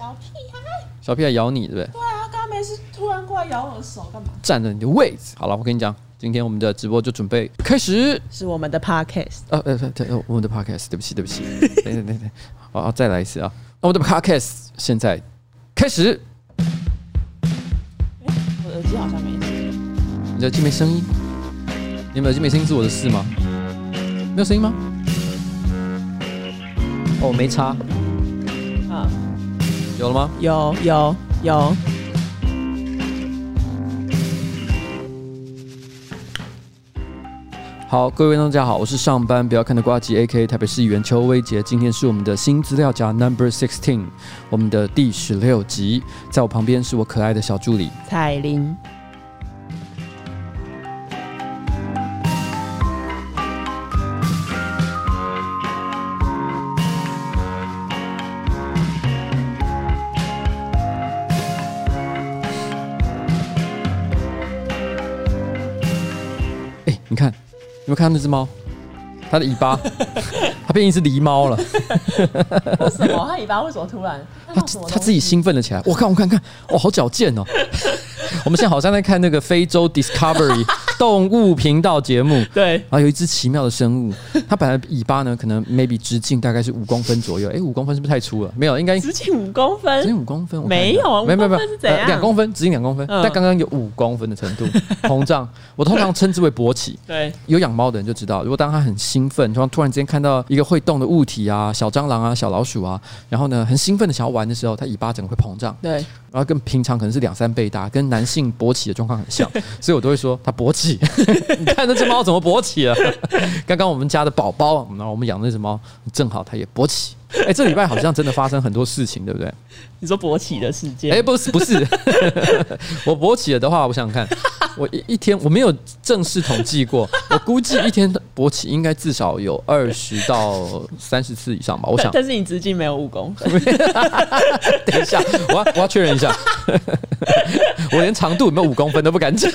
小屁孩，小屁孩咬你，对不对？对啊，刚刚没事，突然过来咬我的手干嘛？占了你的位置。好了，我跟你讲，今天我们的直播就准备开始。是我们的 podcast。呃呃对，我们的 podcast，对不起对不起，等等等等，好，再来一次啊！我们的 podcast 现在开始。我耳机好像没声，你的耳机没声音？你们耳机没声音是我的事吗？没有声音吗？哦，没插。啊，有了吗？有有有。好，各位观众大家好，我是上班不要看的瓜吉 A.K.A 台北市议员邱威杰。今天是我们的新资料夹 Number Sixteen，我们的第十六集。在我旁边是我可爱的小助理彩玲。你们看那只猫，它的尾巴，它变成一只狸猫了。为什么？它尾巴为什么突然？它它自己兴奋了起来。我看，我看看，哇，好矫健哦！我们现在好像在看那个非洲 Discovery 动物频道节目，对，然后有一只奇妙的生物，它本来尾巴呢，可能 maybe 直径大概是五公分左右，哎，五公分是不是太粗了？没有，应该直径五公分，直径五公分，没有，没有，没有，两公分，直径两公分，但刚刚有五公分的程度 膨胀，我通常称之为勃起。对，有养猫的人就知道，如果当它很兴奋，突然突然之间看到一个会动的物体啊，小蟑螂啊，小老鼠啊，然后呢，很兴奋的想要玩的时候，它尾巴整个会膨胀。对。然后跟平常可能是两三倍大，跟男性勃起的状况很像，所以我都会说它勃起。你看那只猫怎么勃起了？刚刚我们家的宝宝，然后我们养那只猫，正好它也勃起。哎，这礼拜好像真的发生很多事情，对不对？你说勃起的事件？哎，不是不是，我勃起了的话，我想想看，我一一天我没有正式统计过，我估计一天勃起应该至少有二十到三十次以上吧。我想，但是你直径没有五公分。等一下，我要我要确认一下，我连长度有没有五公分都不敢讲。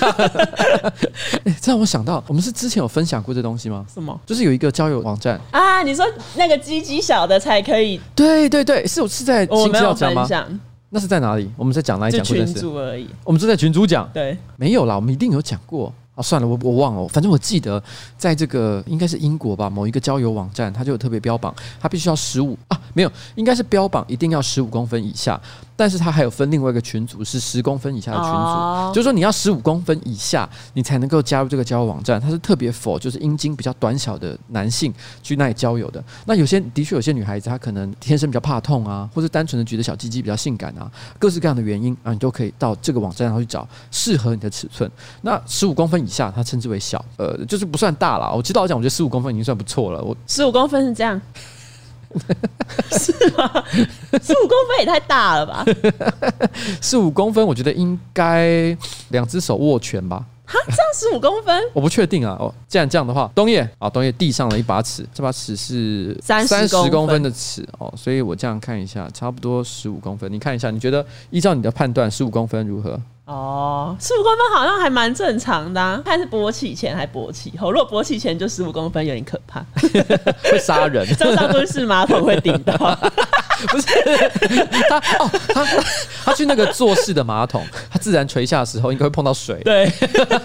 哎，这让我想到，我们是之前有分享过这东西吗？什么？就是有一个交友网站啊，你说那个鸡鸡小的才。可以，对对对，是我是在新资料讲吗？那是在哪里？我们在讲哪里讲过的事？群组而已。我们是在群主讲，对，没有啦，我们一定有讲过。啊，算了，我我忘了，反正我记得，在这个应该是英国吧，某一个交友网站，它就有特别标榜，它必须要十五啊，没有，应该是标榜一定要十五公分以下，但是它还有分另外一个群组是十公分以下的群组，哦、就是说你要十五公分以下，你才能够加入这个交友网站，它是特别 for 就是阴茎比较短小的男性去那里交友的。那有些的确有些女孩子她可能天生比较怕痛啊，或者单纯的觉得小鸡鸡比较性感啊，各式各样的原因啊，你都可以到这个网站上去找适合你的尺寸。那十五公分以下，它称之为小，呃，就是不算大啦。我知道我讲，我觉得十五公分已经算不错了。我十五公分是这样，是吗？十五公分也太大了吧？十五公分，我觉得应该两只手握拳吧？哈，这样十五公分？我不确定啊。哦，既然这样的话，东叶啊，东叶递上了一把尺，这把尺是三十公分的尺哦，所以我这样看一下，差不多十五公分。你看一下，你觉得依照你的判断，十五公分如何？哦，十五公分好像还蛮正常的，啊，看是勃起前还勃起后。如果勃起前就十五公分，有点可怕，会杀人。上上蹲式马桶会顶到，不是他哦，他他去那个坐式的马桶，他自然垂下的时候应该会碰到水。对，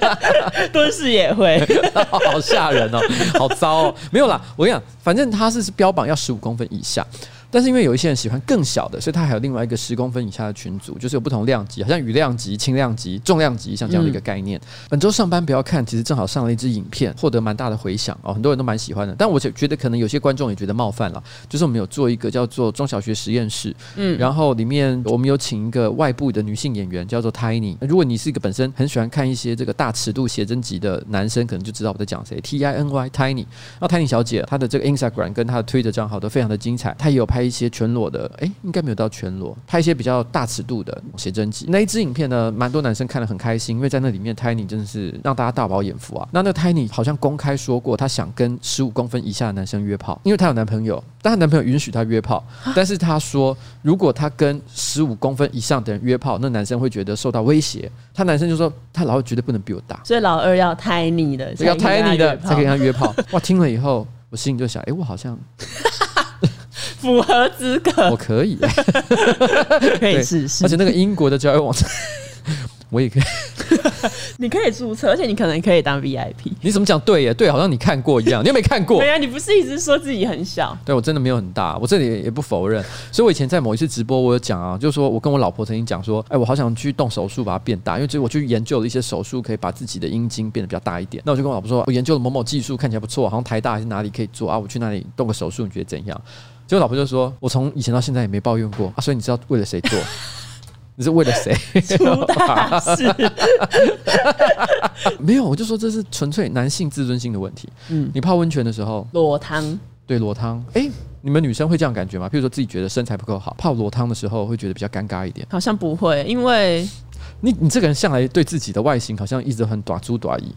蹲式也会，好吓人哦，好糟哦。没有啦，我跟你讲，反正他是标榜要十五公分以下。但是因为有一些人喜欢更小的，所以他还有另外一个十公分以下的群组，就是有不同量级，好像雨量级、轻量级、重量级，像这样的一个概念。嗯、本周上班不要看，其实正好上了一支影片，获得蛮大的回响哦，很多人都蛮喜欢的。但我觉得可能有些观众也觉得冒犯了，就是我们有做一个叫做中小学实验室，嗯，然后里面我们有请一个外部的女性演员叫做 Tiny。如果你是一个本身很喜欢看一些这个大尺度写真集的男生，可能就知道我在讲谁，T I N Y Tiny。那 Tiny 小姐她的这个 Instagram 跟她的 Twitter 账号都非常的精彩，她也有拍一些全裸的。哎，应该没有到全裸，拍一些比较大尺度的写真集。那一支影片呢，蛮多男生看得很开心，因为在那里面，Tiny 真的是让大家大饱眼福啊。那那 Tiny 好像公开说过，她想跟十五公分以下的男生约炮，因为她有男朋友，但她男朋友允许她约炮，但是她说，如果她跟十五公分以上的人约炮，那男生会觉得受到威胁。她男生就说，他老二绝对不能比我大，所以老二要 Tiny 的，要 Tiny 的才可以跟他约炮。哇，听了以后，我心里就想，哎，我好像。符合资格，我可以，可以试试。而且那个英国的交友网站。我也可以，你可以注册，而且你可能可以当 VIP。你怎么讲？对耶，对，好像你看过一样，你又没看过。对啊，你不是一直说自己很小？对，我真的没有很大，我这里也不否认。所以我以前在某一次直播，我有讲啊，就是说我跟我老婆曾经讲说，哎，我好想去动手术把它变大，因为就我去研究了一些手术，可以把自己的阴茎变得比较大一点。那我就跟我老婆说，我研究了某某技术，看起来不错，好像台大还是哪里可以做啊，我去那里动个手术，你觉得怎样？结果老婆就说，我从以前到现在也没抱怨过啊，所以你知道为了谁做？你是为了谁出大事？没有，我就说这是纯粹男性自尊心的问题。嗯，你泡温泉的时候裸汤，对裸汤。哎、欸，你们女生会这样感觉吗？譬如说自己觉得身材不够好，泡裸汤的时候会觉得比较尴尬一点。好像不会，因为你你这个人向来对自己的外形好像一直很短猪短衣。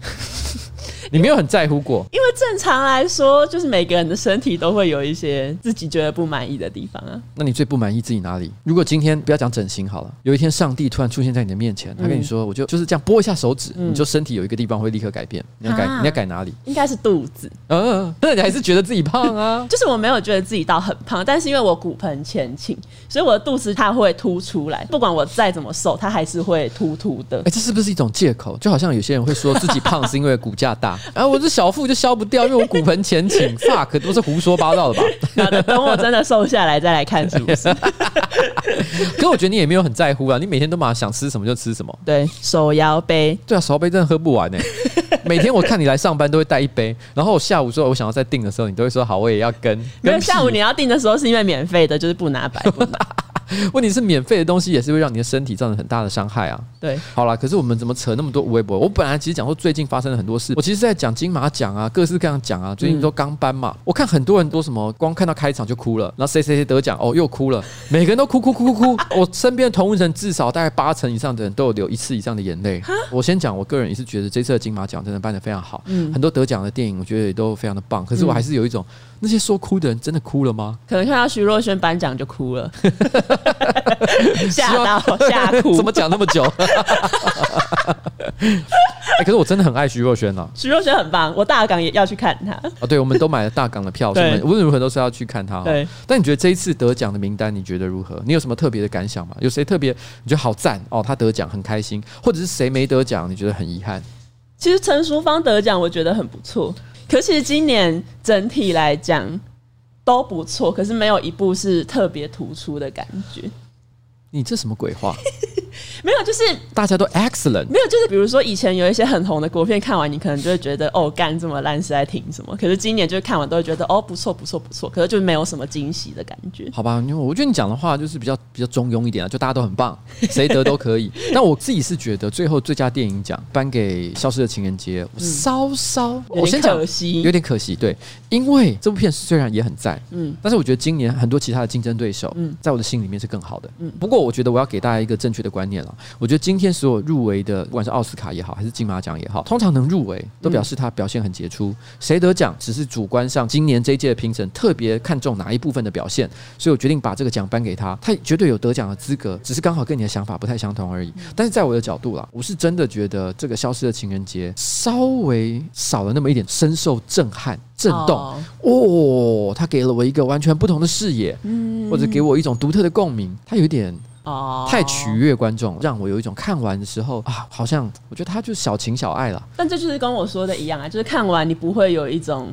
你没有很在乎过，因为正常来说，就是每个人的身体都会有一些自己觉得不满意的地方啊。那你最不满意自己哪里？如果今天不要讲整形好了，有一天上帝突然出现在你的面前，他跟你说，我就就是这样拨一下手指，嗯、你就身体有一个地方会立刻改变。你要改，啊、你要改哪里？应该是肚子。嗯，那你还是觉得自己胖啊？就是我没有觉得自己到很胖，但是因为我骨盆前倾，所以我的肚子它会凸出来。不管我再怎么瘦，它还是会凸凸的。哎、欸，这是不是一种借口？就好像有些人会说自己胖是因为骨架大。啊！我这小腹就消不掉，因为我骨盆前倾，fuck 都是胡说八道的吧？等我真的瘦下来再来看是不是？可是我觉得你也没有很在乎啊，你每天都嘛想吃什么就吃什么。对，手摇杯。对啊，手摇杯真的喝不完呢、欸。每天我看你来上班都会带一杯，然后我下午说我想要再订的时候，你都会说好，我也要跟。因为下午你要订的时候是因为免费的，就是不拿白不拿。问题是免费的东西也是会让你的身体造成很大的伤害啊。对，好了，可是我们怎么扯那么多微博？我本来其实讲说最近发生了很多事，我其实在讲金马奖啊，各式各样奖啊，最近都刚颁嘛。我看很多人都什么，光看到开场就哭了，然后谁谁谁得奖哦又哭了，每个人都哭哭哭哭哭。我身边的同龄人至少大概八成以上的人都有流一次以上的眼泪。我先讲，我个人也是觉得这次的金马奖真的办得非常好，嗯，很多得奖的电影我觉得也都非常的棒。可是我还是有一种。那些说哭的人真的哭了吗？可能看到徐若瑄颁奖就哭了，吓到吓哭。怎么讲那么久？哎、欸，可是我真的很爱徐若瑄呢。徐若瑄很棒，我大港也要去看她。哦，对，我们都买了大港的票，所以无论如何都是要去看她。对。但你觉得这一次得奖的名单，你觉得如何？你有什么特别的感想吗？有谁特别你觉得好赞哦？他得奖很开心，或者是谁没得奖你觉得很遗憾？其实陈淑芳得奖，我觉得很不错。可是今年整体来讲都不错，可是没有一部是特别突出的感觉。你这什么鬼话？没有，就是大家都 excellent。没有，就是比如说以前有一些很红的国片，看完你可能就会觉得哦，干这么烂是在挺什么？可是今年就是看完都会觉得哦，不错，不错，不错。可是就没有什么惊喜的感觉。好吧，因为我觉得你讲的话就是比较比较中庸一点啊，就大家都很棒，谁得都可以。但我自己是觉得最后最佳电影奖颁给《消失的情人节》，嗯，稍稍我先讲，可惜，有点可惜。对，因为这部片虽然也很赞，嗯，但是我觉得今年很多其他的竞争对手，嗯，在我的心里面是更好的。嗯，不过我觉得我要给大家一个正确的观念了。我觉得今天所有入围的，不管是奥斯卡也好，还是金马奖也好，通常能入围，都表示他表现很杰出。谁得奖只是主观上，今年这一届的评审特别看重哪一部分的表现，所以我决定把这个奖颁给他。他绝对有得奖的资格，只是刚好跟你的想法不太相同而已。但是在我的角度啦，我是真的觉得这个消失的情人节稍微少了那么一点深受震撼、震动。哦，他给了我一个完全不同的视野，或者给我一种独特的共鸣。他有点。哦，太取悦观众，让我有一种看完的时候啊，好像我觉得他就是小情小爱了。但这就是跟我说的一样啊，就是看完你不会有一种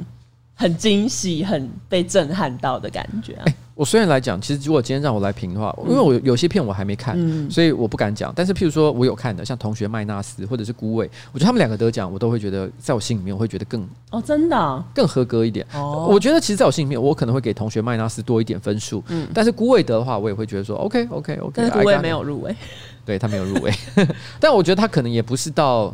很惊喜、很被震撼到的感觉啊。欸我虽然来讲，其实如果今天让我来评的话，因为我有些片我还没看，嗯、所以我不敢讲。但是譬如说我有看的，像《同学麦纳斯》或者是《孤味》，我觉得他们两个得奖，我都会觉得在我心里面我会觉得更哦，真的、啊、更合格一点。哦，我觉得其实在我心里面，我可能会给《同学麦纳斯》多一点分数。嗯，但是《孤味》得的话，我也会觉得说 OK OK OK。但是《孤味》没有入围，对他没有入围。但我觉得他可能也不是到，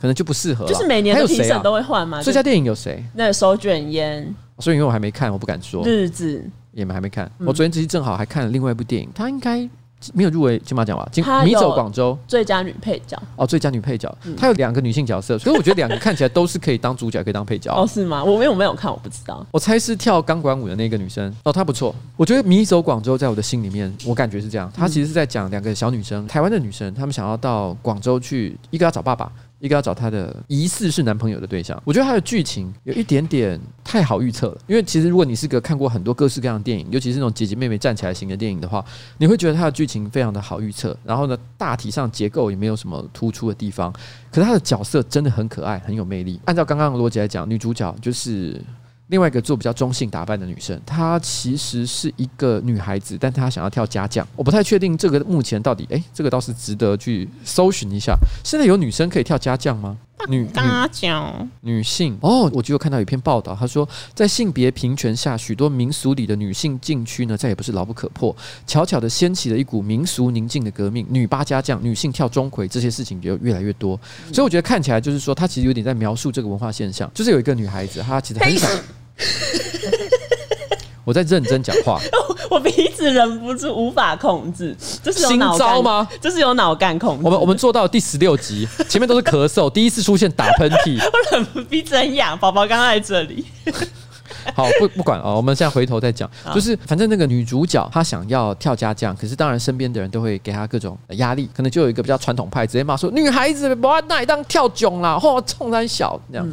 可能就不适合。就是每年的评审都会换嘛。最佳电影有谁？那手卷烟。所以因为我还没看，我不敢说。日子。也没还没看，我昨天其实正好还看了另外一部电影，它应该没有入围金马奖吧？金迷走广州最佳女配角哦，最佳女配角，她有两个女性角色，所以我觉得两个看起来都是可以当主角，可以当配角哦，是吗？我没有没有看，我不知道。我猜是跳钢管舞的那个女生哦，她不错。我觉得迷走广州在我的心里面，我感觉是这样，她其实是在讲两个小女生，台湾的女生，她们想要到广州去，一个要找爸爸。一个要找她的疑似是男朋友的对象。我觉得她的剧情有一点点太好预测了，因为其实如果你是个看过很多各式各样的电影，尤其是那种姐姐妹妹站起来型的电影的话，你会觉得她的剧情非常的好预测。然后呢，大体上结构也没有什么突出的地方，可是她的角色真的很可爱，很有魅力。按照刚刚的逻辑来讲，女主角就是。另外一个做比较中性打扮的女生，她其实是一个女孩子，但她想要跳家将。我不太确定这个目前到底，哎，这个倒是值得去搜寻一下。现在有女生可以跳家将吗？女家将女性哦，我就有看到一篇报道，他说在性别平权下，许多民俗里的女性禁区呢，再也不是牢不可破，悄悄的掀起了一股民俗宁静的革命。女八家将、女性跳钟馗这些事情就越来越多，所以我觉得看起来就是说，她其实有点在描述这个文化现象，就是有一个女孩子，她其实很想。我在认真讲话，我鼻子忍不住无法控制，这是有新招吗？这是有脑干控制。我们我们做到第十六集，前面都是咳嗽，第一次出现打喷嚏，我忍不鼻子很痒，宝宝刚在这里。好，不不管啊，我们现在回头再讲，就是反正那个女主角她想要跳家将，可是当然身边的人都会给她各种压力，可能就有一个比较传统派直接骂说女孩子不要那里当跳囧啦，嚯，冲山小这样。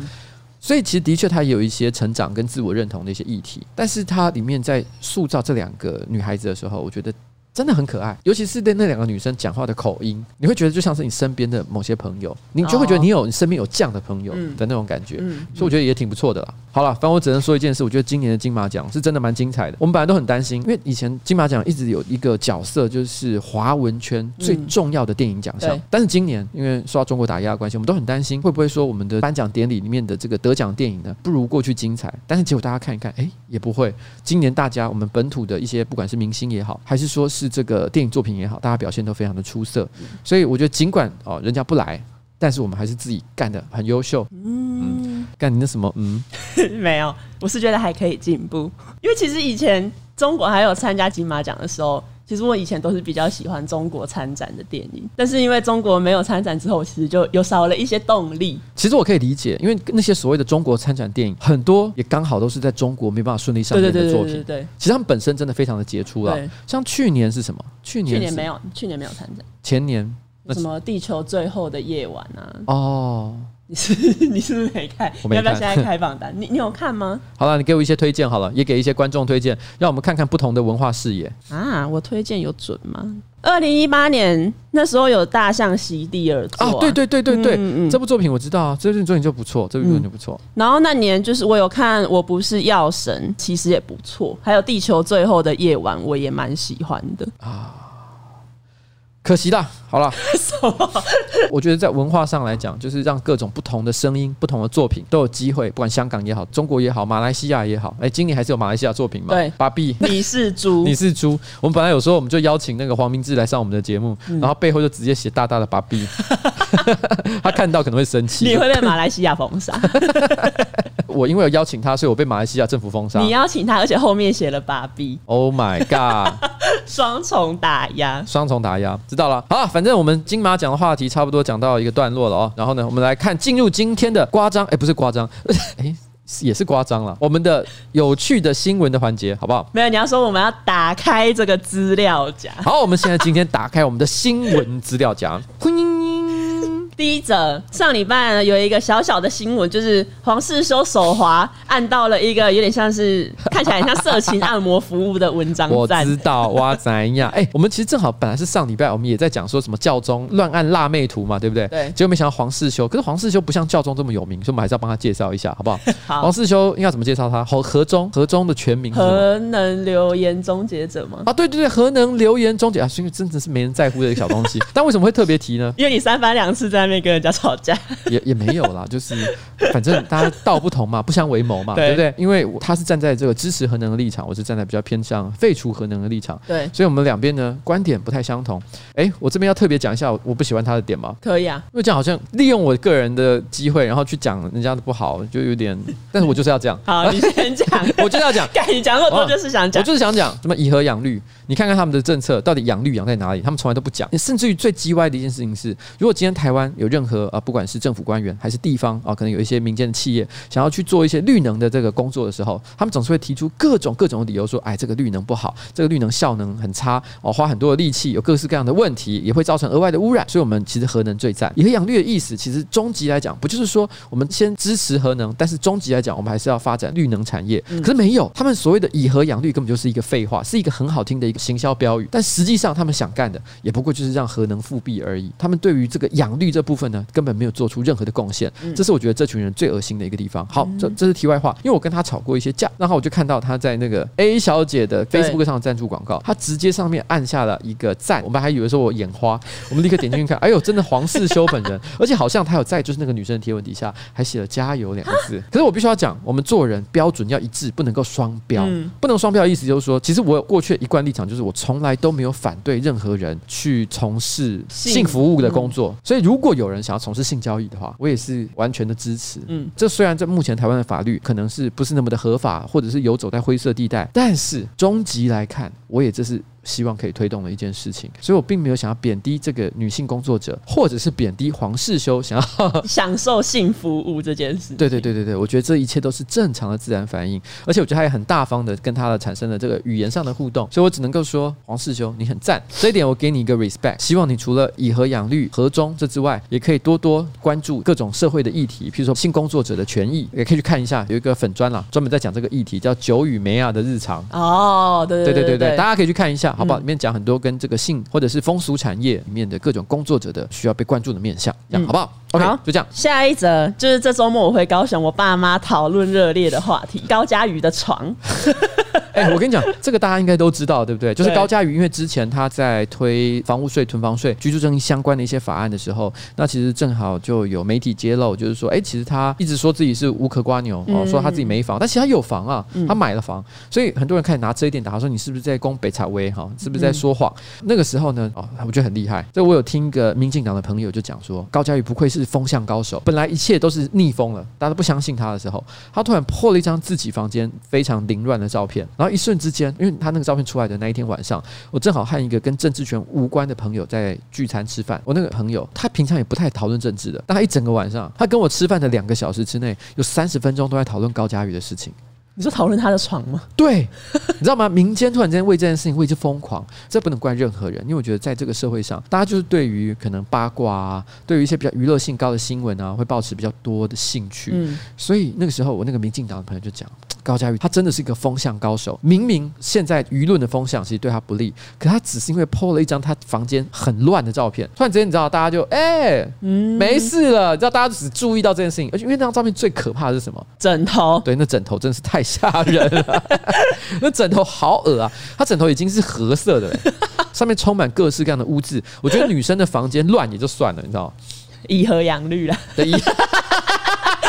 所以其实的确，他有一些成长跟自我认同的一些议题，但是他里面在塑造这两个女孩子的时候，我觉得。真的很可爱，尤其是对那两个女生讲话的口音，你会觉得就像是你身边的某些朋友，你就会觉得你有你身边有这样的朋友的那种感觉，所以我觉得也挺不错的啦。好了，反正我只能说一件事，我觉得今年的金马奖是真的蛮精彩的。我们本来都很担心，因为以前金马奖一直有一个角色就是华文圈最重要的电影奖项，但是今年因为受到中国打压的关系，我们都很担心会不会说我们的颁奖典礼里面的这个得奖电影呢不如过去精彩。但是结果大家看一看，哎，也不会。今年大家我们本土的一些不管是明星也好，还是说是这个电影作品。也好，大家表现都非常的出色，所以我觉得尽管哦人家不来，但是我们还是自己干的很优秀。嗯，干你那什么？嗯，没有，我是觉得还可以进步，因为其实以前中国还有参加金马奖的时候。其实我以前都是比较喜欢中国参展的电影，但是因为中国没有参展之后，其实就有少了一些动力。其实我可以理解，因为那些所谓的中国参展电影，很多也刚好都是在中国没办法顺利上映的作品。对对对对对对。其实他们本身真的非常的杰出了。像去年是什么？去年去年没有，去年没有参展。前年什么《地球最后的夜晚》啊？哦。你是 你是不是没看？我没看。要不要现在开榜单？你你有看吗？好了，你给我一些推荐好了，也给一些观众推荐，让我们看看不同的文化视野啊！我推荐有准吗？二零一八年那时候有大象席地而坐啊！对对对对对，嗯嗯，这部作品我知道啊，这部作品就不错，这部作品就不错，嗯。然后那年就是我有看《我不是药神》，其实也不错，还有《地球最后的夜晚》，我也蛮喜欢的啊。可惜啦，好了，我觉得在文化上来讲，就是让各种不同的声音、不同的作品都有机会，不管香港也好、中国也好、马来西亚也好，哎，今年还是有马来西亚作品嘛？对，芭比，你是猪，你是猪。我们本来有时候我们就邀请那个黄明志来上我们的节目，嗯、然后背后就直接写大大的芭比，他看到可能会生气，你会被马来西亚封杀。我因为有邀请他，所以我被马来西亚政府封杀。你邀请他，而且后面写了芭比。Oh my god！双重打压，双重打压。知道了，好，反正我们金马奖的话题差不多讲到一个段落了哦。然后呢，我们来看进入今天的夸张，哎，不是夸张，哎，也是夸张了。我们的有趣的新闻的环节，好不好？没有，你要说我们要打开这个资料夹。好，我们现在今天打开我们的新闻资料夹。第一则，上礼拜呢有一个小小的新闻，就是黄世修手滑按到了一个有点像是看起来很像色情按摩服务的文章。我知道哇怎样？哎，我们其实正好本来是上礼拜我们也在讲说什么教宗乱按辣妹图嘛，对不对？对。结果没想到黄世修，可是黄世修不像教宗这么有名，所以我们还是要帮他介绍一下，好不好？好。黄世修应该怎么介绍他？何何中？何中的全名？核能留言终结者吗？啊，对对对，核能留言终结啊，因为真的是没人在乎的一个小东西。但为什么会特别提呢？因为你三番两次在那边跟人家吵架。也也没有啦，就是反正大家道不同嘛，不相为谋嘛，对，对不对？因为他是站在这个支持核能的立场，我是站在比较偏向废除核能的立场，对，所以我们两边呢观点不太相同。哎，我这边要特别讲一下我不喜欢他的点吗？可以啊，因为这样好像利用我个人的机会，然后去讲人家的不好，就有点，但是我就是要这样。好，你先讲，我就是要讲，你讲那么多就是想讲，我就是想讲什么以核养绿。你看看他们的政策到底养绿养在哪里？他们从来都不讲。甚至于最叽歪的一件事情是，如果今天台湾有任何啊，不管是政府官员还是地方啊，可能有一些民间的企业想要去做一些绿能的这个工作的时候，他们总是会提出各种各种的理由说，哎，这个绿能不好，这个绿能效能很差哦，花很多的力气，有各式各样的问题，也会造成额外的污染。所以，我们其实核能最赞。以核养绿的意思，其实终极来讲，不就是说我们先支持核能，但是终极来讲，我们还是要发展绿能产业。可是没有，他们所谓的以核养绿，根本就是一个废话，是一个很好听的一个行销标语。但实际上，他们想干的也不过就是让核能复辟而已。他们对于这个养绿这部分呢，根本没有做出任何的贡献。这是我觉得这群人最恶心的一个地方。好，这这是题外话，因为我跟他吵过一些架，然后我就看到他在那个 A 小姐的 Facebook 上赞助广告，他直接上面按下了一个赞，我们还以为说我眼花，我们立刻点进去看，哎呦，真的黄世修本人，而且好像他有在就是那个女生的贴文底下还写了加油两个字。可是我必须要讲，我们做人标准要一致，不能够双标，不能双标的意思就是说，其实我过去的一贯立场就是我从来都没有反对任何人去从事性服务的工作，所以如果有人想要从事性交易的话，我也是完全的支持。嗯，这虽然在目前台湾的法律可能是不是那么的合法，或者是游走在灰色地带，但是终极来看，我也这是。希望可以推动的一件事情，所以我并没有想要贬低这个女性工作者，或者是贬低黄世修想要 享受性服务这件事。对对对对对，我觉得这一切都是正常的自然反应，而且我觉得他也很大方的跟他的产生了这个语言上的互动，所以我只能够说黄世修你很赞，这一点我给你一个 respect。希望你除了以和养绿、和中这之外，也可以多多关注各种社会的议题，譬如说性工作者的权益，也可以去看一下有一个粉专啦，专门在讲这个议题，叫九与梅亚的日常。哦，对对对对对，大家可以去看一下。好不好？里面讲很多跟这个性或者是风俗产业里面的各种工作者的需要被关注的面向，这样好不好？OK，好，就这样。下一则就是这周末我回高雄，我爸妈讨论热烈的话题——高嘉瑜的床。哎、欸，我跟你讲，这个大家应该都知道，对不对？就是高嘉瑜，因为之前他在推房屋税、囤房税、居住正义相关的一些法案的时候，那其实正好就有媒体揭露，就是说，哎、欸，其实他一直说自己是无壳瓜牛哦，说他自己没房，但其实他有房啊，他买了房，所以很多人开始拿这一点打他说，你是不是在攻北采威哈？是不是在说谎？那个时候呢，哦，我觉得很厉害。这我有听一个民进党的朋友就讲说，高嘉瑜不愧是风向高手，本来一切都是逆风了，大家都不相信他的时候，他突然破了一张自己房间非常凌乱的照片，然后一瞬之间。因为他那个照片出来的那一天晚上，我正好和一个跟政治权无关的朋友在聚餐吃饭。我那个朋友他平常也不太讨论政治的，但他一整个晚上，他跟我吃饭的两个小时之内，有三十分钟都在讨论高佳宇的事情。你说讨论他的床吗？对，你知道吗？民间突然间为这件事情为之疯狂，这不能怪任何人，因为我觉得在这个社会上，大家就是对于可能八卦啊，对于一些比较娱乐性高的新闻啊，会保持比较多的兴趣。嗯，所以那个时候，我那个民进党的朋友就讲。高嘉瑜，他真的是一个风向高手。明明现在舆论的风向其实对他不利，可他只是因为 po 了一张他房间很乱的照片，突然之间你知道，大家就哎，欸嗯、没事了。你知道，大家只注意到这件事情，而且因为那张照片最可怕的是什么？枕头。对，那枕头真的是太吓人了。那枕头好恶啊！他枕头已经是褐色的了，上面充满各式各样的污渍。我觉得女生的房间乱也就算了，你知道吗？以和养绿了。对。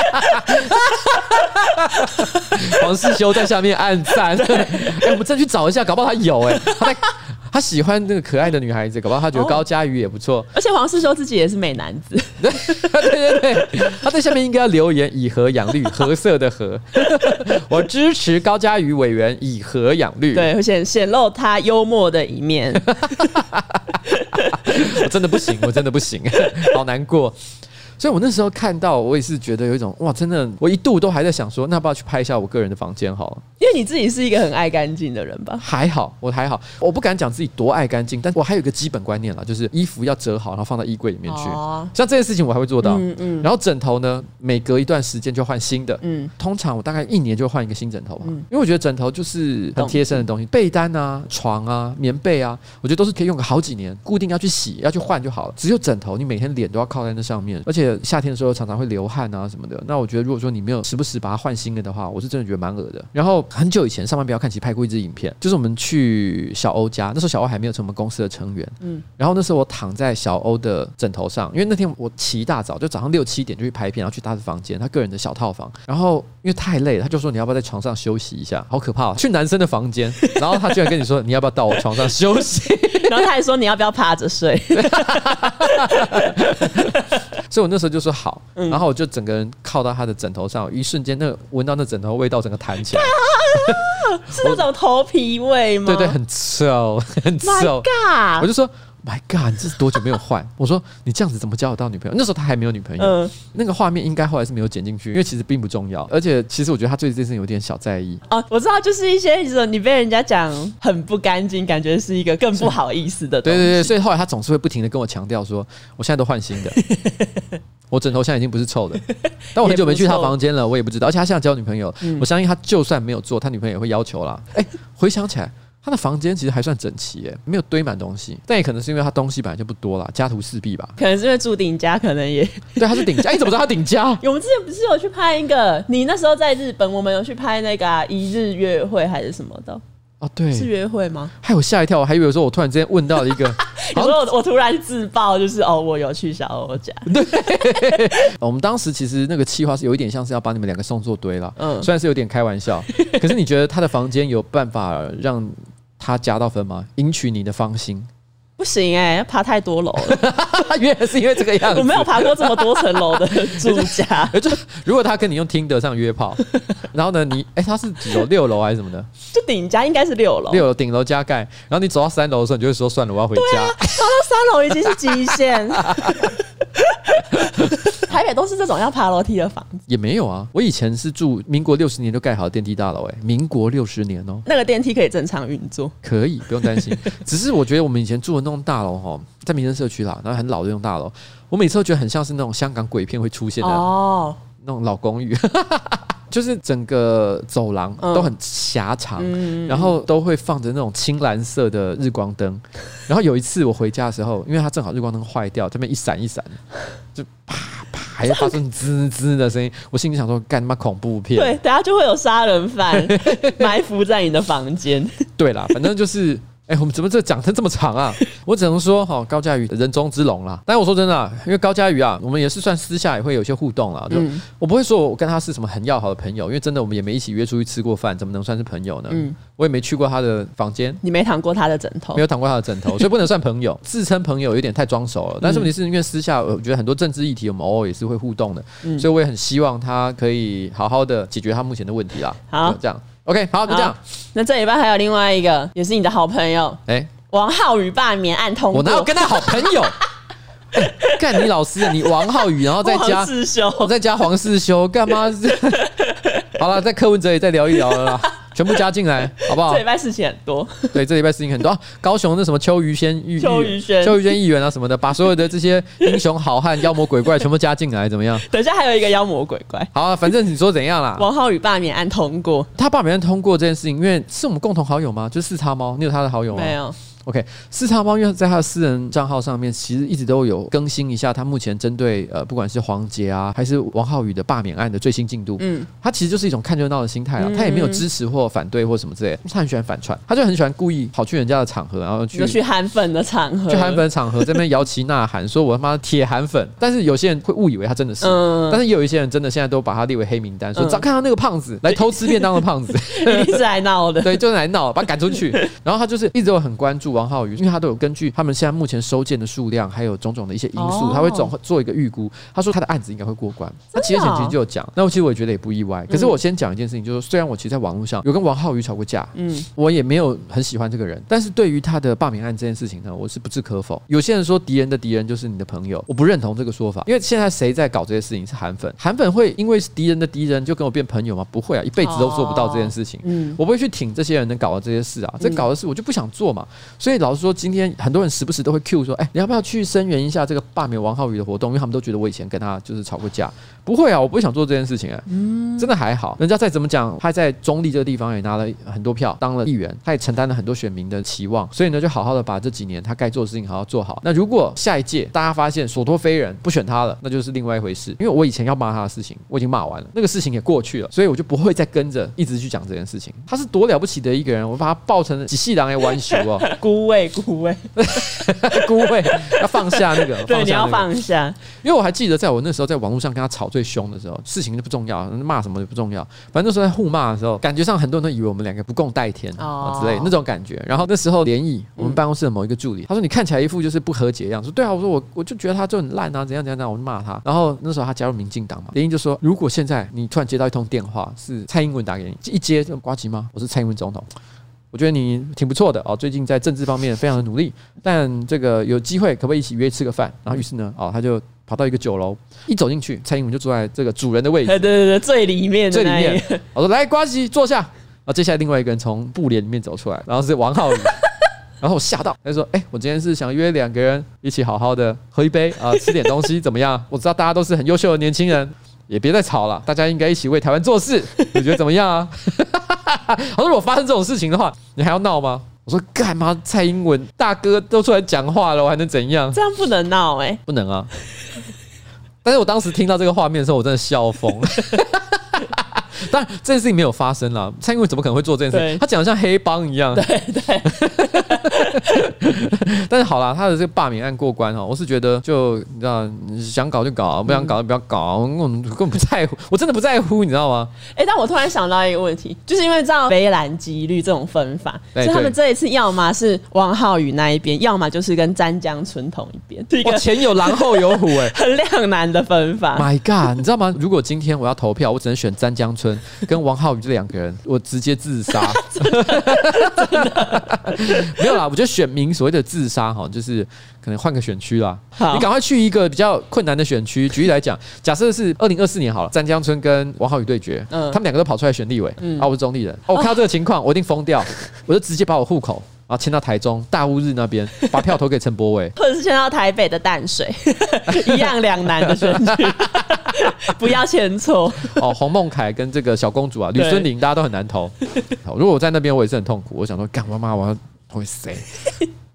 黄世修在下面暗赞，哎、欸，我们再去找一下，搞不好他有哎、欸，他在他喜欢那个可爱的女孩子，搞不好他觉得高嘉瑜也不错，而且黄世修自己也是美男子，对 对对对，他在下面应该要留言以和养绿，和色的和，我支持高嘉瑜委员以和养绿，对，显显露他幽默的一面，我真的不行，我真的不行，好难过。所以，我那时候看到，我也是觉得有一种哇，真的，我一度都还在想说，那要不要去拍一下我个人的房间好了？因为你自己是一个很爱干净的人吧？还好，我还好，我不敢讲自己多爱干净，但我还有一个基本观念啦，就是衣服要折好，然后放到衣柜里面去。哦，像这件事情我还会做到。嗯嗯。然后枕头呢，每隔一段时间就换新的。嗯。通常我大概一年就换一个新枕头吧。嗯。因为我觉得枕头就是很贴身的东西，被单啊、床啊、棉被啊，我觉得都是可以用个好几年，固定要去洗、要去换就好了。只有枕头，你每天脸都要靠在那上面，而且。夏天的时候常常会流汗啊什么的，那我觉得如果说你没有时不时把它换新的的话，我是真的觉得蛮恶的。然后很久以前上班不要看，其实拍过一支影片，就是我们去小欧家，那时候小欧还没有成我们公司的成员，嗯，然后那时候我躺在小欧的枕头上，因为那天我起一大早，就早上六七点就去拍片，然后去他的房间，他个人的小套房，然后因为太累了，他就说你要不要在床上休息一下？好可怕哦，去男生的房间，然后他居然跟你说你要不要到我床上休息？然后他还说你要不要趴着睡？所以我那时候就说好，然后我就整个人靠到他的枕头上，一瞬间那闻到那枕头味道，整个弹起来，是那种头皮味吗？对对，很臭，很臭。我就说 My God，你这是多久没有换？我说你这样子怎么交得到女朋友？那时候他还没有女朋友。嗯，那个画面应该后来是没有剪进去，因为其实并不重要。而且其实我觉得他对这件事情有点小在意。啊，我知道，就是一些说你被人家讲很不干净，感觉是一个更不好意思的。对对对，所以后来他总是会不停的跟我强调说，我现在都换新的，我枕头现在已经不是臭的。但我很久没去他房间了，我也不知道。而且他现在交女朋友，嗯、我相信他就算没有做，他女朋友也会要求啦。哎、欸，回想起来。他的房间其实还算整齐耶，没有堆满东西，但也可能是因为他东西本来就不多啦，家徒四壁吧。可能是因为住顶家，可能也 对，他是顶家。你怎么知道他顶家？我们之前不是有去拍一个？你那时候在日本，我们有去拍那个、啊、一日约会还是什么的？哦，对，是约会吗？害我吓一跳，我还以为说我突然之间问到了一个，你说我我突然自爆，就是哦，我有去小欧家。对，我们当时其实那个企划是有一点像是要把你们两个送作堆了，嗯，虽然是有点开玩笑，可是你觉得他的房间有办法让？他加到分吗？赢取你的芳心？不行哎、欸，爬太多楼了。原来是因为这个样子。我没有爬过这么多层楼的住家。就如果他跟你用听得上约炮，然后呢，你哎、欸，他是几楼？六楼还是什么的？就顶家应该是六楼。六楼顶楼加盖，然后你走到三楼的时候，你就会说算了，我要回家。啊、走到三楼已经是极限。台北都是这种要爬楼梯的房子，也没有啊。我以前是住民国六十年就盖好的电梯大楼，哎，民国六十年哦，那个电梯可以正常运作，可以不用担心。只是我觉得我们以前住的那栋大楼哈，在民生社区啦，然后很老的那栋大楼，我每次都觉得很像是那种香港鬼片会出现的哦，那种老公寓。就是整个走廊都很狭长，嗯、然后都会放着那种青蓝色的日光灯。然后有一次我回家的时候，因为它正好日光灯坏掉，这边一闪一闪，就啪啪，还发生滋滋的声音。我心里想说，干嘛恐怖片？对，等下就会有杀人犯埋伏在你的房间。对啦，反正就是。哎、欸，我们怎么这讲成这么长啊？我只能说，哈，高嘉瑜人中之龙啦。但是我说真的，因为高嘉瑜啊，我们也是算私下也会有一些互动啦。就我不会说我跟他是什么很要好的朋友，因为真的我们也没一起约出去吃过饭，怎么能算是朋友呢？嗯，我也没去过他的房间，你没躺过他的枕头，没有躺过他的枕头，所以不能算朋友。自称朋友有点太装熟了。但是问题是因为私下，我觉得很多政治议题我们偶尔也是会互动的，所以我也很希望他可以好好的解决他目前的问题啦。好，这样 OK，好，就这样。那这礼拜还有另外一个，也是你的好朋友，哎、欸。王浩宇罢免案通过，我哪有跟他好朋友？干、欸、你老师，你王浩宇，然后再加世修，我再加黄世修，干嘛？好了，在柯文哲也再聊一聊了啦，全部加进来，好不好？这礼拜事情很多，对，这礼拜事情很多。啊、高雄那什么邱于轩议邱于轩邱于轩议员啊什么的，把所有的这些英雄好汉、妖魔鬼怪全部加进来，怎么样？等一下还有一个妖魔鬼怪。好、啊，反正你说怎样啦？王浩宇罢免案通过，他罢免案通过这件事情，因为是我们共同好友吗？就是四叉猫，你有他的好友吗？没有。OK，四叉猫因为在他的私人账号上面，其实一直都有更新一下他目前针对呃，不管是黄杰啊，还是王浩宇的罢免案的最新进度。嗯，他其实就是一种看热闹的心态啊，他也没有支持或反对或什么之类的，他很喜欢反串，他就很喜欢故意跑去人家的场合，然后去去韩粉的场合，去韩粉的场合在那边摇旗呐喊，说我他妈铁韩粉。但是有些人会误以为他真的是，嗯，但是也有一些人真的现在都把他列为黑名单，说只要看到那个胖子来偷吃便当的胖子，一直来闹的，对，就是来闹，把他赶出去。然后他就是一直都很关注王浩宇，因为他都有。根据他们现在目前收件的数量，还有种种的一些因素，他会总做一个预估。他说他的案子应该会过关。那其实前期就有讲，那我其实我也觉得也不意外。可是我先讲一件事情，就是虽然我其实在网络上有跟王浩宇吵过架，嗯，我也没有很喜欢这个人，但是对于他的罢免案这件事情呢，我是不置可否。有些人说敌人的敌人就是你的朋友，我不认同这个说法，因为现在谁在搞这些事情是韩粉，韩粉会因为是敌人的敌人就跟我变朋友吗？不会啊，一辈子都做不到这件事情。嗯，我不会去挺这些人能搞的这些事啊，这搞的事我就不想做嘛。所以老实说，今天很多人时不时。都会 Q 说，哎、欸，你要不要去声援一下这个罢免王浩宇的活动？因为他们都觉得我以前跟他就是吵过架。不会啊，我不会想做这件事情啊。嗯，真的还好。人家再怎么讲，他在中立这个地方也拿了很多票，当了议员，他也承担了很多选民的期望。所以呢，就好好的把这几年他该做的事情好好做好。那如果下一届大家发现所托非人不选他了，那就是另外一回事。因为我以前要骂他的事情，我已经骂完了，那个事情也过去了，所以我就不会再跟着一直去讲这件事情。他是多了不起的一个人，我把他抱成几细狼来玩球哦，孤位孤位 孤位，要放下那个，对，你要放下。因为我还记得，在我那时候在网络上跟他吵最凶的时候。事情就不重要，骂什么也不重要。反正那时候在互骂的时候，感觉上很多人都以为我们两个不共戴天啊之类那种感觉。然后那时候联谊，我们办公室的某一个助理，他说：“你看起来一副就是不和解的样子。”说：“对啊。”我说：“我我就觉得他就很烂啊，怎样怎样怎样。”我就骂他。然后那时候他加入民进党嘛，联谊就说：“如果现在你突然接到一通电话，是蔡英文打给你，一接就呱吉吗？我是蔡英文总统。”我觉得你挺不错的哦，最近在政治方面非常的努力，但这个有机会可不可以一起约吃个饭？然后于是呢，哦，他就跑到一个酒楼，一走进去，蔡英文就坐在这个主人的位置，对对对，最里面，最里面。我说来，瓜吉坐下。然后接下来另外一个人从布帘里面走出来，然后是王浩宇，然后我吓到，他说：“哎，我今天是想约两个人一起好好的喝一杯啊，吃点东西怎么样？我知道大家都是很优秀的年轻人。”也别再吵了，大家应该一起为台湾做事，你觉得怎么样啊？他说：“如果发生这种事情的话，你还要闹吗？”我说：“干嘛？蔡英文大哥都出来讲话了，我还能怎样？这样不能闹哎，不能啊！但是我当时听到这个画面的时候，我真的笑疯。当然，这件事情没有发生了。蔡英文怎么可能会做这件事情？他讲的像黑帮一样。对对。但是好了，他的这个罢免案过关哦，我是觉得就你知道，想搞就搞，不想搞就不要搞，我根本不在乎，我真的不在乎，你知道吗？哎，但我突然想到一个问题，就是因为这样非蓝即绿这种分法，所以他们这一次要么是王浩宇那一边，要么就是跟詹江村同一边。我，前有狼后有虎，哎，很两难的分法。My God，你知道吗？如果今天我要投票，我只能选詹江村。跟王浩宇这两个人，我直接自杀。没有啦，我觉得选民所谓的自杀哈，就是可能换个选区啦。你赶快去一个比较困难的选区。举例来讲，假设是二零二四年好了，湛江村跟王浩宇对决，他们两个都跑出来选立委，啊，我是中立人，我看到这个情况，我一定疯掉，我就直接把我户口。然后迁到台中大乌日那边，把票投给陈柏伟，或者是迁到台北的淡水，一样两难的选举，不要迁错。哦，洪孟凯跟这个小公主啊，吕孙玲，大家都很难投。如果我在那边，我也是很痛苦。我想说，干妈妈，我要投给谁？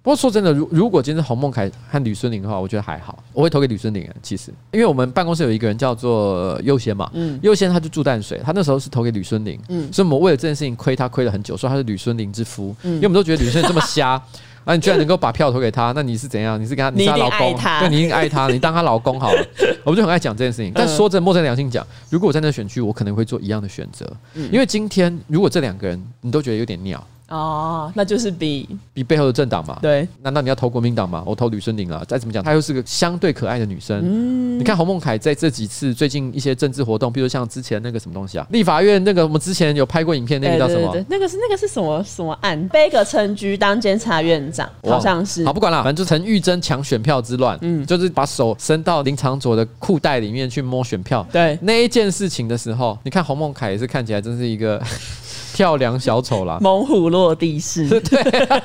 不过说真的，如如果今天是洪孟凯和吕孙林的话，我觉得还好，我会投给吕孙綾。其实，因为我们办公室有一个人叫做优先嘛，嗯，优先他就住淡水，他那时候是投给吕孙林，嗯，所以我们为了这件事情亏他亏了很久，说他是吕孙林之夫，嗯，因为我们都觉得吕孙林这么瞎，啊，你居然能够把票投给他，那你是怎样？你是跟他，你是他老公，对，你一定爱他，你当他老公好了。我们就很爱讲这件事情，但说真的，摸着良心讲，如果我在那选区，我可能会做一样的选择，因为今天如果这两个人你都觉得有点鸟。哦，那就是比比背后的政党嘛。对，难道你要投国民党吗？我投吕孙玲啊。再怎么讲，她又是个相对可爱的女生。嗯，你看洪孟凯在这几次最近一些政治活动，比如像之前那个什么东西啊，立法院那个我们之前有拍过影片，那个叫什么？对对对，那个是那个是什么什么案？背个陈菊当监察院长，好像是。好，不管了，反正就陈玉珍抢选票之乱，嗯，就是把手伸到林长佐的裤袋里面去摸选票。对，那一件事情的时候，你看洪孟凯也是看起来真是一个。跳梁小丑啦，猛虎落地式。对、啊，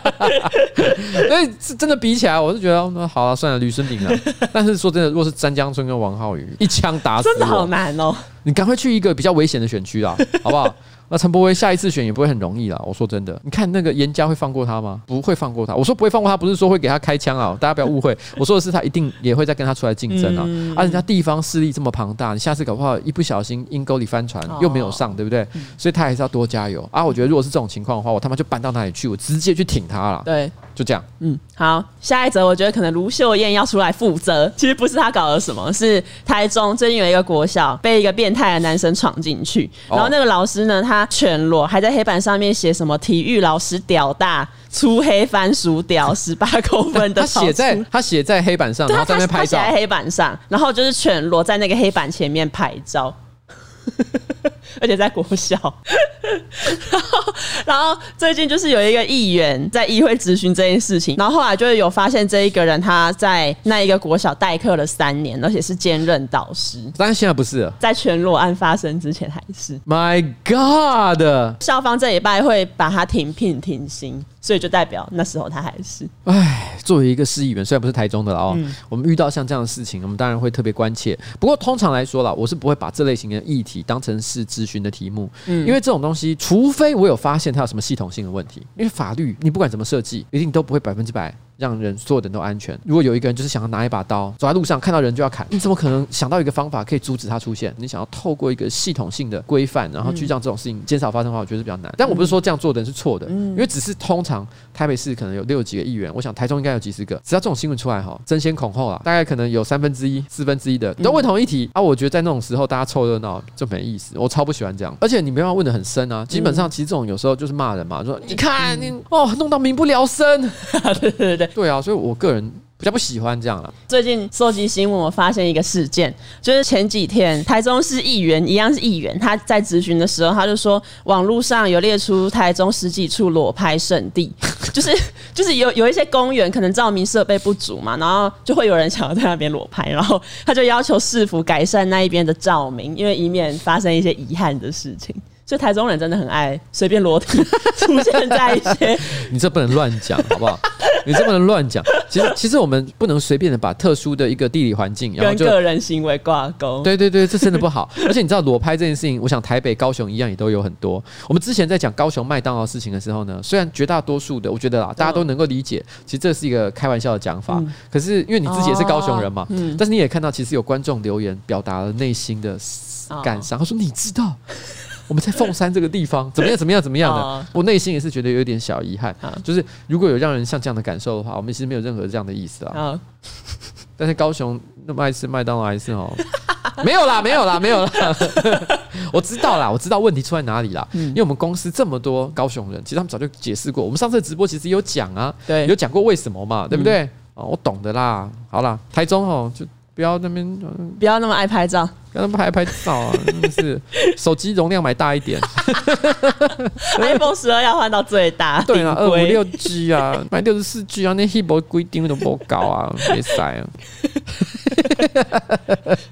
所以是真的比起来，我是觉得那好了，算了，吕孙綾了。但是说真的，如果是詹江春跟王浩宇，一枪打死，真的好难哦。你赶快去一个比较危险的选区啦，好不好？那陈柏威下一次选也不会很容易啦。我说真的，你看那个严家会放过他吗？不会放过他。我说不会放过他，不是说会给他开枪啊，大家不要误会。我说的是他一定也会再跟他出来竞争啊。而人家地方势力这么庞大，你下次搞不好一不小心阴沟里翻船又没有上，对不对？所以他还是要多加油啊。我觉得如果是这种情况的话，我他妈就搬到哪里去，我直接去挺他了。对，就这样。嗯，好，下一则我觉得可能卢秀燕要出来负责。其实不是他搞了什么，是台中最近有一个国小被一个变态的男生闯进去，然后那个老师呢，他全裸。还在黑板上面写什么？体育老师屌大，粗黑番薯屌，十八公分的。他写在他写在黑板上，然后在那拍照。写在黑板上，然后就是全裸在那个黑板前面拍照。而且在国小，然后，然后最近就是有一个议员在议会质询这件事情，然后后来就是有发现这一个人他在那一个国小代课了三年，而且是兼任导师，但是现在不是了，在全裸案发生之前还是。My God！校方这礼拜会把他停聘停薪。所以就代表那时候他还是唉，作为一个市议员，虽然不是台中的哦，嗯、我们遇到像这样的事情，我们当然会特别关切。不过通常来说啦，我是不会把这类型的议题当成是咨询的题目，嗯，因为这种东西，除非我有发现它有什么系统性的问题，因为法律你不管怎么设计，一定都不会百分之百。让人所有人都安全。如果有一个人就是想要拿一把刀，走在路上看到人就要砍，你怎么可能想到一个方法可以阻止他出现？你想要透过一个系统性的规范，然后去让这种事情减少发生的话，我觉得是比较难。但我不是说这样做的人是错的，因为只是通常台北市可能有六几个议员，我想台中应该有几十个。只要这种新闻出来哈，争先恐后啊，大概可能有三分之一、四分之一的都问同一题啊。我觉得在那种时候大家凑热闹就没意思，我超不喜欢这样。而且你没办法问的很深啊，基本上其实这种有时候就是骂人嘛，说你看你哦弄到民不聊生，对对对对啊，所以我个人比较不喜欢这样了。最近收集新闻，我发现一个事件，就是前几天台中市议员一样是议员，他在咨询的时候，他就说网络上有列出台中十几处裸拍圣地，就是就是有有一些公园可能照明设备不足嘛，然后就会有人想要在那边裸拍，然后他就要求市府改善那一边的照明，因为以免发生一些遗憾的事情。所以台中人真的很爱随便裸体 出现在一些，你这不能乱讲好不好？你这不能乱讲。其实其实我们不能随便的把特殊的一个地理环境，然后跟个人行为挂钩。对对对，这真的不好。而且你知道裸拍这件事情，我想台北、高雄一样也都有很多。我们之前在讲高雄麦当劳事情的时候呢，虽然绝大多数的我觉得啦，大家都能够理解，其实这是一个开玩笑的讲法。可是因为你自己也是高雄人嘛，但是你也看到其实有观众留言表达了内心的感伤，他说你知道。我们在凤山这个地方 怎么样？怎么样？怎么样的？我内心也是觉得有点小遗憾，就是如果有让人像这样的感受的话，我们其实没有任何这样的意思啊。但是高雄那么爱吃麦当劳还是哦，没有啦，没有啦，没有啦。我知道啦，我知道问题出在哪里啦。因为我们公司这么多高雄人，其实他们早就解释过。我们上次直播其实有讲啊，对，有讲过为什么嘛，对不对？哦，我懂的啦。好啦，台中哦，就不要那边，不要那么爱拍照。让他拍拍照啊，真的是手机容量买大一点，iPhone 十二要换到最大，对啊，二五六 G 啊，买六十四 G 啊，那 Hebo 规定都不高啊，别塞啊。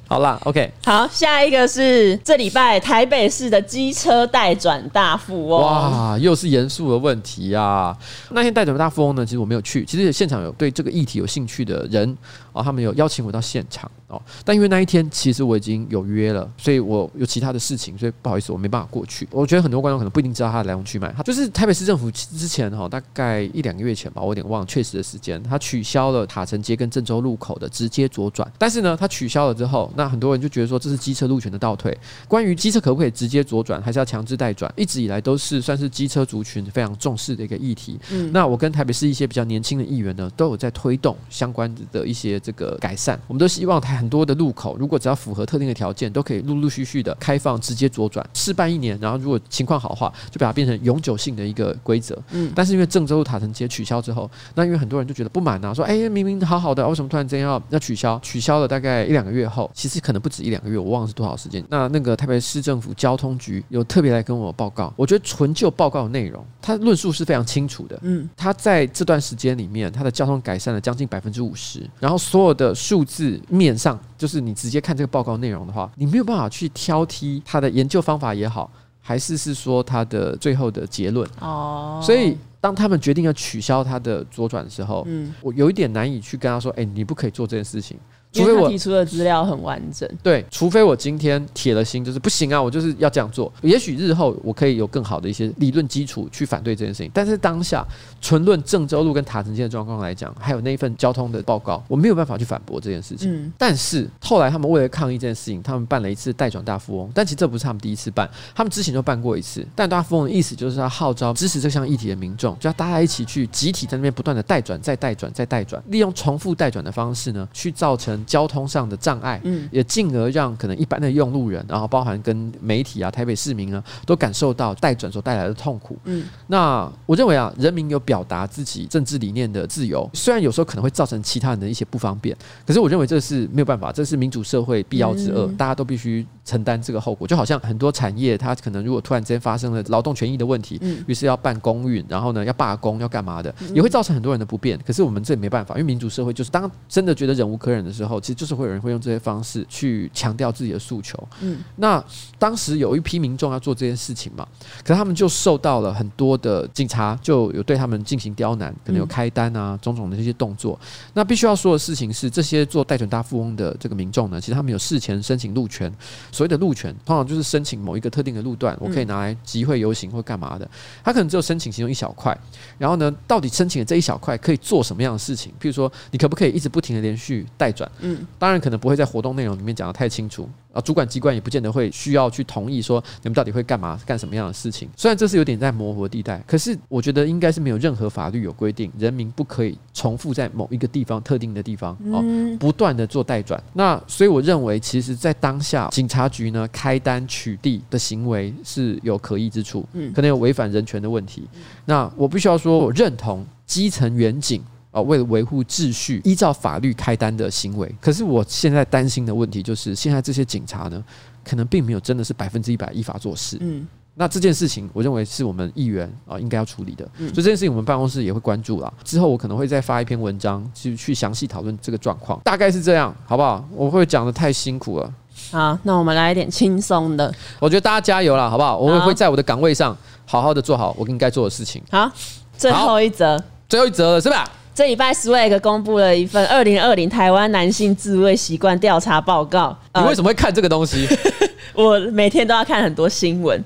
好啦，OK，好，下一个是这礼拜台北市的机车代转大富翁，哇，又是严肃的问题啊。那天代转大富翁呢，其实我没有去，其实现场有对这个议题有兴趣的人啊，他们有邀请我到现场哦，但因为那一天其实我已经。有约了，所以我有其他的事情，所以不好意思，我没办法过去。我觉得很多观众可能不一定知道他的来龙去脉。他就是台北市政府之前哈，大概一两个月前吧，我有点忘了确实的时间，他取消了塔城街跟郑州路口的直接左转。但是呢，他取消了之后，那很多人就觉得说这是机车路权的倒退。关于机车可不可以直接左转，还是要强制带转，一直以来都是算是机车族群非常重视的一个议题。嗯，那我跟台北市一些比较年轻的议员呢，都有在推动相关的一些这个改善。我们都希望台很多的路口，如果只要符合特定的条件，都可以陆陆续续的开放直接左转，试办一年，然后如果情况好的话，就把它变成永久性的一个规则。嗯，但是因为郑州塔城街取消之后，那因为很多人就觉得不满啊，说哎，明明好好的，为什么突然间要要取消？取消了大概一两个月后，其实可能不止一两个月，我忘了是多少时间。那那个台北市政府交通局有特别来跟我报告，我觉得纯就报告的内容，他论述是非常清楚的。嗯，他在这段时间里面，他的交通改善了将近百分之五十，然后所有的数字面上。就是你直接看这个报告内容的话，你没有办法去挑剔他的研究方法也好，还是是说他的最后的结论哦。所以当他们决定要取消他的左转的时候，嗯，我有一点难以去跟他说，哎，你不可以做这件事情。除非我提出的资料很完整，对，除非我今天铁了心，就是不行啊，我就是要这样做。也许日后我可以有更好的一些理论基础去反对这件事情，但是当下纯论郑州路跟塔城街的状况来讲，还有那一份交通的报告，我没有办法去反驳这件事情。嗯，但是后来他们为了抗议这件事情，他们办了一次代转大富翁，但其实这不是他们第一次办，他们之前就办过一次。但大富翁的意思就是要号召支持这项议题的民众，就要大家一起去集体在那边不断的代转、再代转、再代转，利用重复代转的方式呢，去造成交通上的。障碍，嗯，也进而让可能一般的用路人，然后包含跟媒体啊、台北市民啊，都感受到待转所带来的痛苦，嗯，那我认为啊，人民有表达自己政治理念的自由，虽然有时候可能会造成其他人的一些不方便，可是我认为这是没有办法，这是民主社会必要之恶，大家都必须承担这个后果。就好像很多产业，它可能如果突然之间发生了劳动权益的问题，嗯，于是要办公运，然后呢要罢工，要干嘛的，也会造成很多人的不便。可是我们这也没办法，因为民主社会就是当真的觉得忍无可忍的时候，其实就是会有人会。用这些方式去强调自己的诉求。嗯，那当时有一批民众要做这件事情嘛，可是他们就受到了很多的警察就有对他们进行刁难，可能有开单啊，种种的这些动作。那必须要说的事情是，这些做代转大富翁的这个民众呢，其实他们有事前申请路权。所谓的路权，通常就是申请某一个特定的路段，我可以拿来集会游行或干嘛的。他可能只有申请其中一小块，然后呢，到底申请的这一小块可以做什么样的事情？譬如说，你可不可以一直不停的连续代转？嗯，当然可能。不会在活动内容里面讲的太清楚啊，主管机关也不见得会需要去同意说你们到底会干嘛、干什么样的事情。虽然这是有点在模糊的地带，可是我觉得应该是没有任何法律有规定，人民不可以重复在某一个地方、特定的地方哦，不断的做代转。那所以我认为，其实，在当下警察局呢开单取缔的行为是有可疑之处，可能有违反人权的问题。那我必须要说，我认同基层远警。啊，为了维护秩序，依照法律开单的行为。可是我现在担心的问题就是，现在这些警察呢，可能并没有真的是百分之一百依法做事。嗯。那这件事情，我认为是我们议员啊应该要处理的，所以这件事情我们办公室也会关注啦。之后我可能会再发一篇文章，去去详细讨论这个状况，大概是这样，好不好？我会讲的太辛苦了。好，那我们来一点轻松的。我觉得大家加油啦，好不好？我会会在我的岗位上好好的做好我应该做的事情。好，最后一则，最后一则了，是吧？这礼拜 Swag 公布了一份二零二零台湾男性自慰习惯调查报告。你为什么会看这个东西？我每天都要看很多新闻。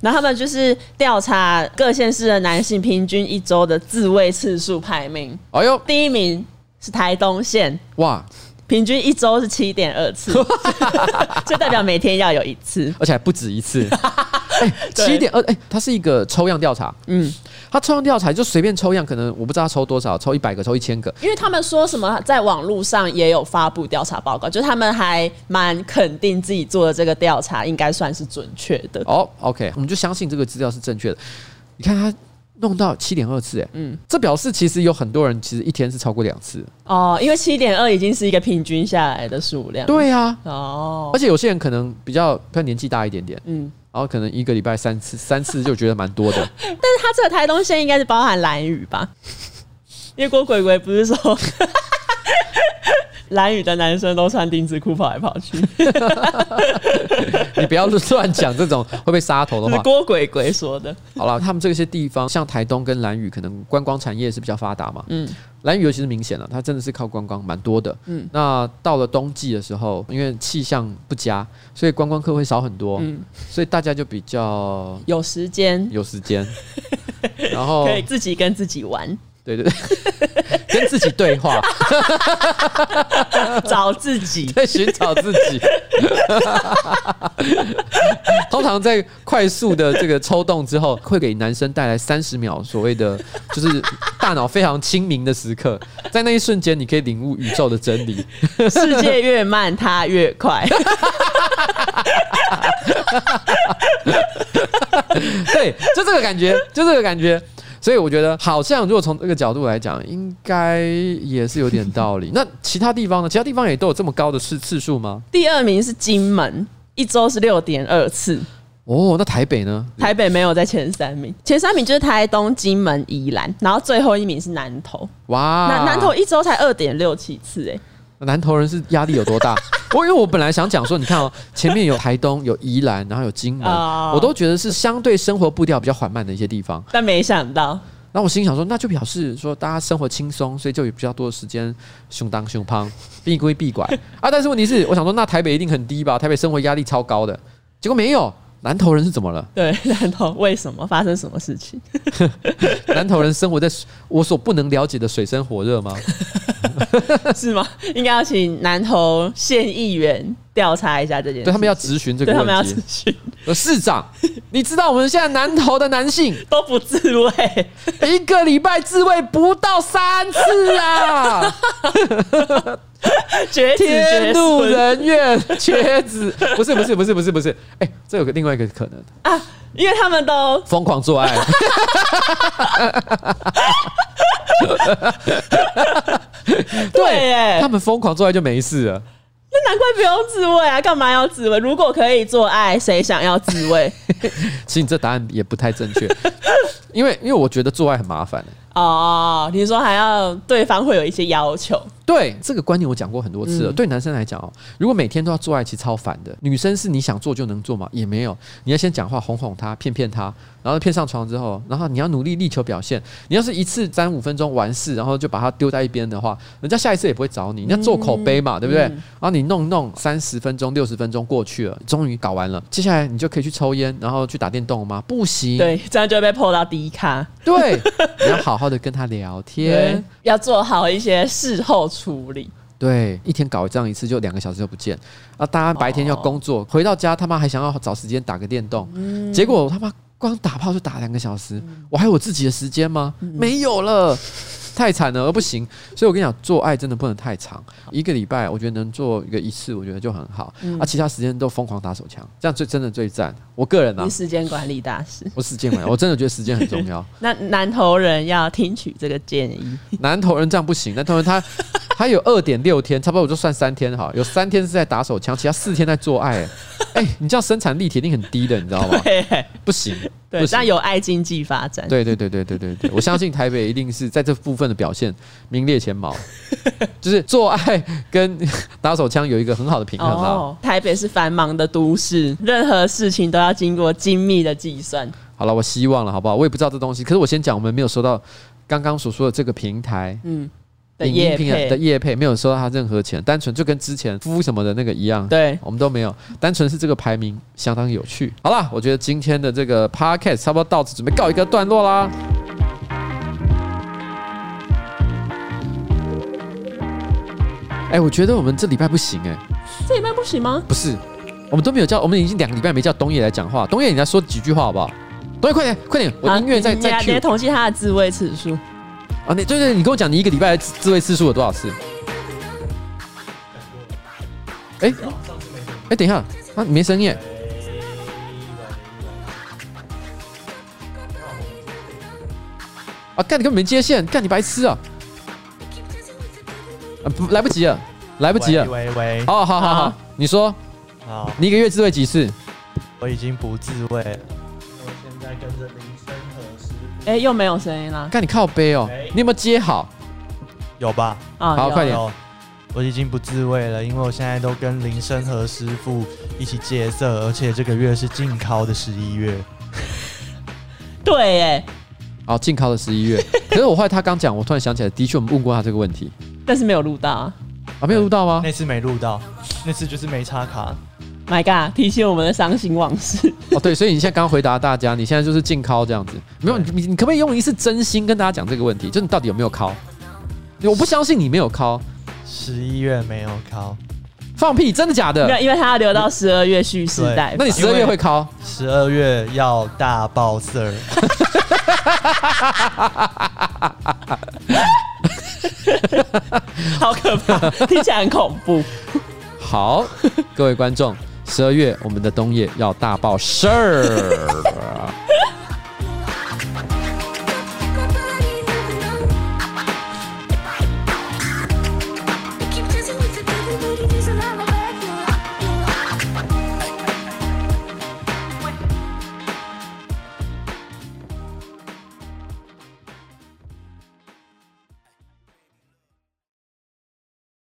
然后他们就是调查各县市的男性平均一周的自慰次数排名。哎呦，第一名是台东县，哇，平均一周是七点二次，就代表每天要有一次，而且还不止一次。哎，七点二，哎，它是一个抽样调查，嗯。他抽样调查就随便抽样，可能我不知道他抽多少，抽一百个，抽一千个。因为他们说什么，在网络上也有发布调查报告，就是他们还蛮肯定自己做的这个调查应该算是准确的。哦，OK，我们就相信这个资料是正确的。你看他弄到七点二次，哎，嗯，这表示其实有很多人其实一天是超过两次。哦，因为七点二已经是一个平均下来的数量。对啊，哦，而且有些人可能比较，比较年纪大一点点，嗯。然后可能一个礼拜三次，三次就觉得蛮多的。但是他这个台东县应该是包含兰屿吧？因为郭鬼鬼不是说兰屿的男生都穿丁字裤跑来跑去。你不要乱讲这种会被杀头的话。郭鬼鬼说的。好了，他们这些地方像台东跟蓝屿，可能观光产业是比较发达嘛。嗯。蓝屿尤其是明显了，它真的是靠观光蛮多的。嗯，那到了冬季的时候，因为气象不佳，所以观光客会少很多。嗯，所以大家就比较有时间，有时间，然后可以自己跟自己玩。对对对，跟自己对话，找自己，在寻找自己。通常在快速的这个抽动之后，会给男生带来三十秒所谓的就是大脑非常清明的时刻，在那一瞬间，你可以领悟宇宙的真理。世界越慢，它越快。对，就这个感觉，就这个感觉。所以我觉得，好像如果从这个角度来讲，应该也是有点道理。那其他地方呢？其他地方也都有这么高的次次数吗？第二名是金门，一周是六点二次。哦，那台北呢？台北没有在前三名，前三名就是台东、金门、宜兰，然后最后一名是南投。哇，南南投一周才二点六七次，哎。南投人是压力有多大？我因为我本来想讲说，你看哦，前面有台东、有宜兰，然后有金门，我都觉得是相对生活步调比较缓慢的一些地方。但没想到，然后我心想说，那就表示说大家生活轻松，所以就有比较多的时间胸当胸胖，避归避拐 啊。但是问题是，我想说，那台北一定很低吧？台北生活压力超高的，结果没有。南投人是怎么了？对，南投为什么发生什么事情？南投人生活在我所不能了解的水深火热吗？是吗？应该要请南投县议员调查一下这件事。对，他们要质询这个问题。他们要质询。呃，市长，你知道我们现在南投的男性都不自慰，一个礼拜自慰不到三次啊！天怒人怨，瘸子不是不是不是不是不是，哎、欸，这有个另外一个可能啊，因为他们都疯狂做爱，对，哎，他们疯狂做爱就没事了，那难怪不用自慰啊，干嘛要自慰？如果可以做爱，谁想要自慰？其实你这答案也不太正确，因为因为我觉得做爱很麻烦哦，你说还要对方会有一些要求。对这个观念我讲过很多次了。嗯、对男生来讲哦，如果每天都要做爱，其实超烦的。女生是你想做就能做吗？也没有，你要先讲话哄哄她，骗骗她，然后骗上床之后，然后你要努力力求表现。你要是一次三五分钟完事，然后就把它丢在一边的话，人家下一次也不会找你。你要做口碑嘛，嗯、对不对？然后你弄弄三十分钟、六十分钟过去了，终于搞完了，接下来你就可以去抽烟，然后去打电动吗？不行，对，这样就会被泼到第一卡。对，你要好好的跟他聊天，要做好一些事后处理。对，一天搞这样一次就两个小时就不见啊！大家白天要工作，回到家他妈还想要找时间打个电动，结果他妈光打炮就打两个小时，我还有我自己的时间吗？没有了。太惨了，而不行。所以我跟你讲，做爱真的不能太长，一个礼拜我觉得能做一个一次，我觉得就很好。嗯、啊，其他时间都疯狂打手枪，这样最真的最赞。我个人啊，你时间管理大师，我时间管理，我真的觉得时间很重要。那南投人要听取这个建议，南投人这样不行。南投人他他有二点六天，差不多我就算三天哈，有三天是在打手枪，其他四天在做爱。哎、欸，你这样生产力铁定很低的，你知道吗？不行。对，但有爱经济发展。对对对对对对对，我相信台北一定是在这部分的表现名列前茅，就是做爱跟打手枪有一个很好的平衡啊。哦，台北是繁忙的都市，任何事情都要经过精密的计算。好了，我希望了，好不好？我也不知道这东西，可是我先讲，我们没有收到刚刚所说的这个平台，嗯。的业配的业配没有收到他任何钱，单纯就跟之前夫什么的那个一样，对，我们都没有，单纯是这个排名相当有趣。好了，我觉得今天的这个 podcast 差不多到此准备告一个段落啦。哎、欸，我觉得我们这礼拜不行哎、欸，这礼拜不行吗？不是，我们都没有叫，我们已经两个礼拜没叫东野来讲话，东野你来说几句话好不好？东野快点快点，我音乐在在 Q，统计他的自慰次数。啊，你对对，你跟我讲，你一个礼拜的自慰次数有多少次？哎，哎，等一下，啊，你没声音。啊，干你根本没接线，干你白痴啊！啊，不，来不及了，来不及了。喂喂。哦，好好好，你说。好。你一个月自慰几次？我已经不自慰了。哎，又没有声音了。看你靠背哦，你有没有接好？有吧？啊，好，快点。我已经不自慰了，因为我现在都跟林生和师傅一起戒色，而且这个月是禁考的十一月。对，哎。好，禁考的十一月。可是我后来他刚讲，我突然想起来，的确我们问过他这个问题，但是没有录到啊。啊，没有录到吗？那次没录到，那次就是没插卡。My God！提起我们的伤心往事。哦，对，所以你现在刚刚回答大家，你现在就是禁尻这样子，没有你，你可不可以用一次真心跟大家讲这个问题？就是你到底有没有敲？我不相信你没有敲。十一月没有敲，放屁！真的假的？因为他要留到十二月蓄势待发。那你十二月会考？十二月要大爆色。好可怕，听起来很恐怖。好，各位观众，十二月我们的冬夜要大爆事儿。